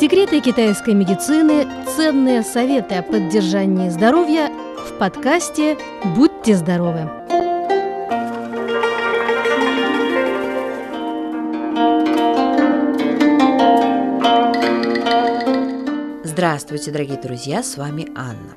Секреты китайской медицины, ценные советы о поддержании здоровья в подкасте «Будьте здоровы». Здравствуйте, дорогие друзья, с вами Анна.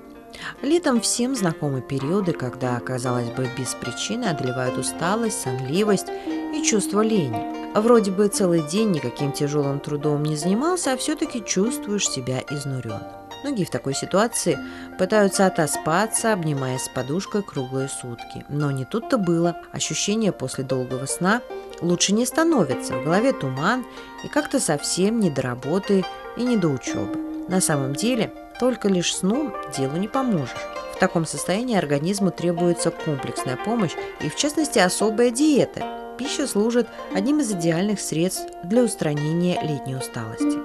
Летом всем знакомы периоды, когда, казалось бы, без причины одолевают усталость, сонливость и чувство лени. Вроде бы целый день никаким тяжелым трудом не занимался, а все-таки чувствуешь себя изнурен. Многие в такой ситуации пытаются отоспаться, обнимаясь с подушкой круглые сутки. Но не тут-то было. Ощущение после долгого сна лучше не становится. В голове туман и как-то совсем не до работы и не до учебы. На самом деле, только лишь сном делу не поможешь. В таком состоянии организму требуется комплексная помощь и, в частности, особая диета. Пища служит одним из идеальных средств для устранения летней усталости.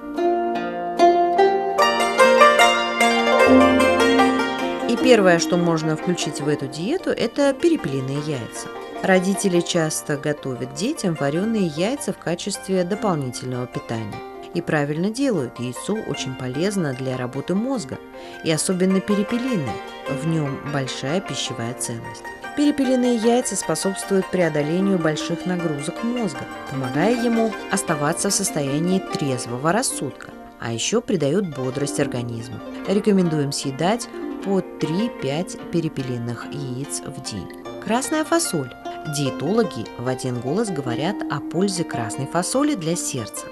И первое, что можно включить в эту диету, это перепелиные яйца. Родители часто готовят детям вареные яйца в качестве дополнительного питания. И правильно делают, яйцо очень полезно для работы мозга, и особенно перепелиное, в нем большая пищевая ценность. Перепелиные яйца способствуют преодолению больших нагрузок мозга, помогая ему оставаться в состоянии трезвого рассудка, а еще придают бодрость организму. Рекомендуем съедать по 3-5 перепелиных яиц в день. Красная фасоль. Диетологи в один голос говорят о пользе красной фасоли для сердца.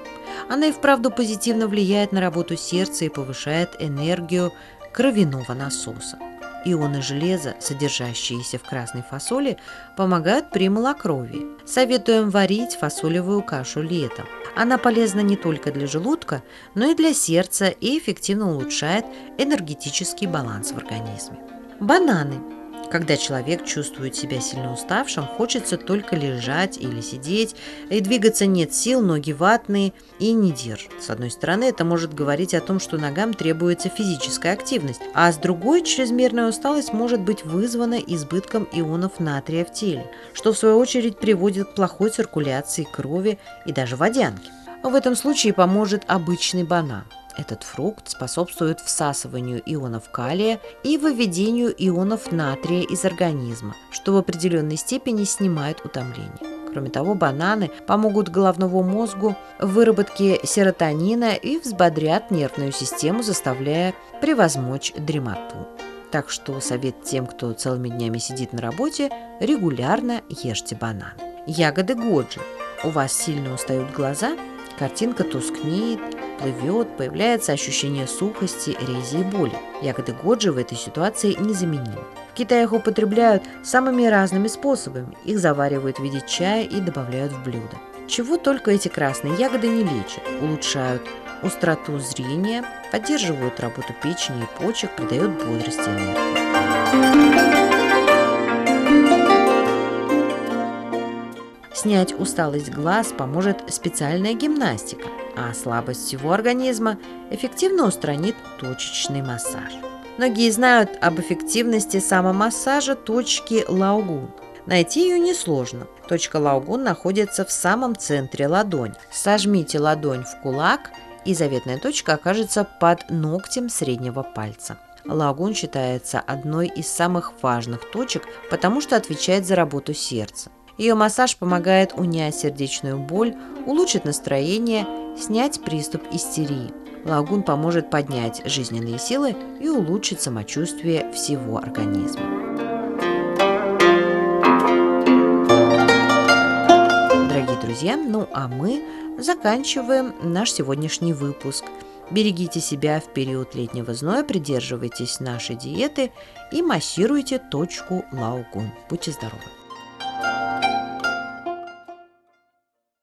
Она и вправду позитивно влияет на работу сердца и повышает энергию кровяного насоса. Ионы железа, содержащиеся в красной фасоли, помогают при малокровии. Советуем варить фасолевую кашу летом. Она полезна не только для желудка, но и для сердца и эффективно улучшает энергетический баланс в организме. Бананы когда человек чувствует себя сильно уставшим, хочется только лежать или сидеть, и двигаться нет сил, ноги ватные и не держат. С одной стороны, это может говорить о том, что ногам требуется физическая активность, а с другой, чрезмерная усталость может быть вызвана избытком ионов натрия в теле, что в свою очередь приводит к плохой циркуляции крови и даже водянке. В этом случае поможет обычный банан. Этот фрукт способствует всасыванию ионов калия и выведению ионов натрия из организма, что в определенной степени снимает утомление. Кроме того, бананы помогут головному мозгу в выработке серотонина и взбодрят нервную систему, заставляя превозмочь дремоту. Так что совет тем, кто целыми днями сидит на работе, регулярно ешьте бананы. Ягоды годжи. У вас сильно устают глаза? Картинка тускнеет, плывет, появляется ощущение сухости, рези и боли. Ягоды годжи в этой ситуации незаменимы. В Китае их употребляют самыми разными способами. Их заваривают в виде чая и добавляют в блюдо. Чего только эти красные ягоды не лечат. Улучшают остроту зрения, поддерживают работу печени и почек, придают бодрости и энергии. Снять усталость глаз поможет специальная гимнастика, а слабость всего организма эффективно устранит точечный массаж. Многие знают об эффективности самомассажа точки Лаугун. Найти ее несложно. Точка Лаугун находится в самом центре ладони. Сожмите ладонь в кулак, и заветная точка окажется под ногтем среднего пальца. Лагун считается одной из самых важных точек, потому что отвечает за работу сердца. Ее массаж помогает унять сердечную боль, улучшить настроение, снять приступ истерии. Лагун поможет поднять жизненные силы и улучшить самочувствие всего организма. Дорогие друзья, ну а мы заканчиваем наш сегодняшний выпуск. Берегите себя в период летнего зноя, придерживайтесь нашей диеты и массируйте точку Лаугун. Будьте здоровы!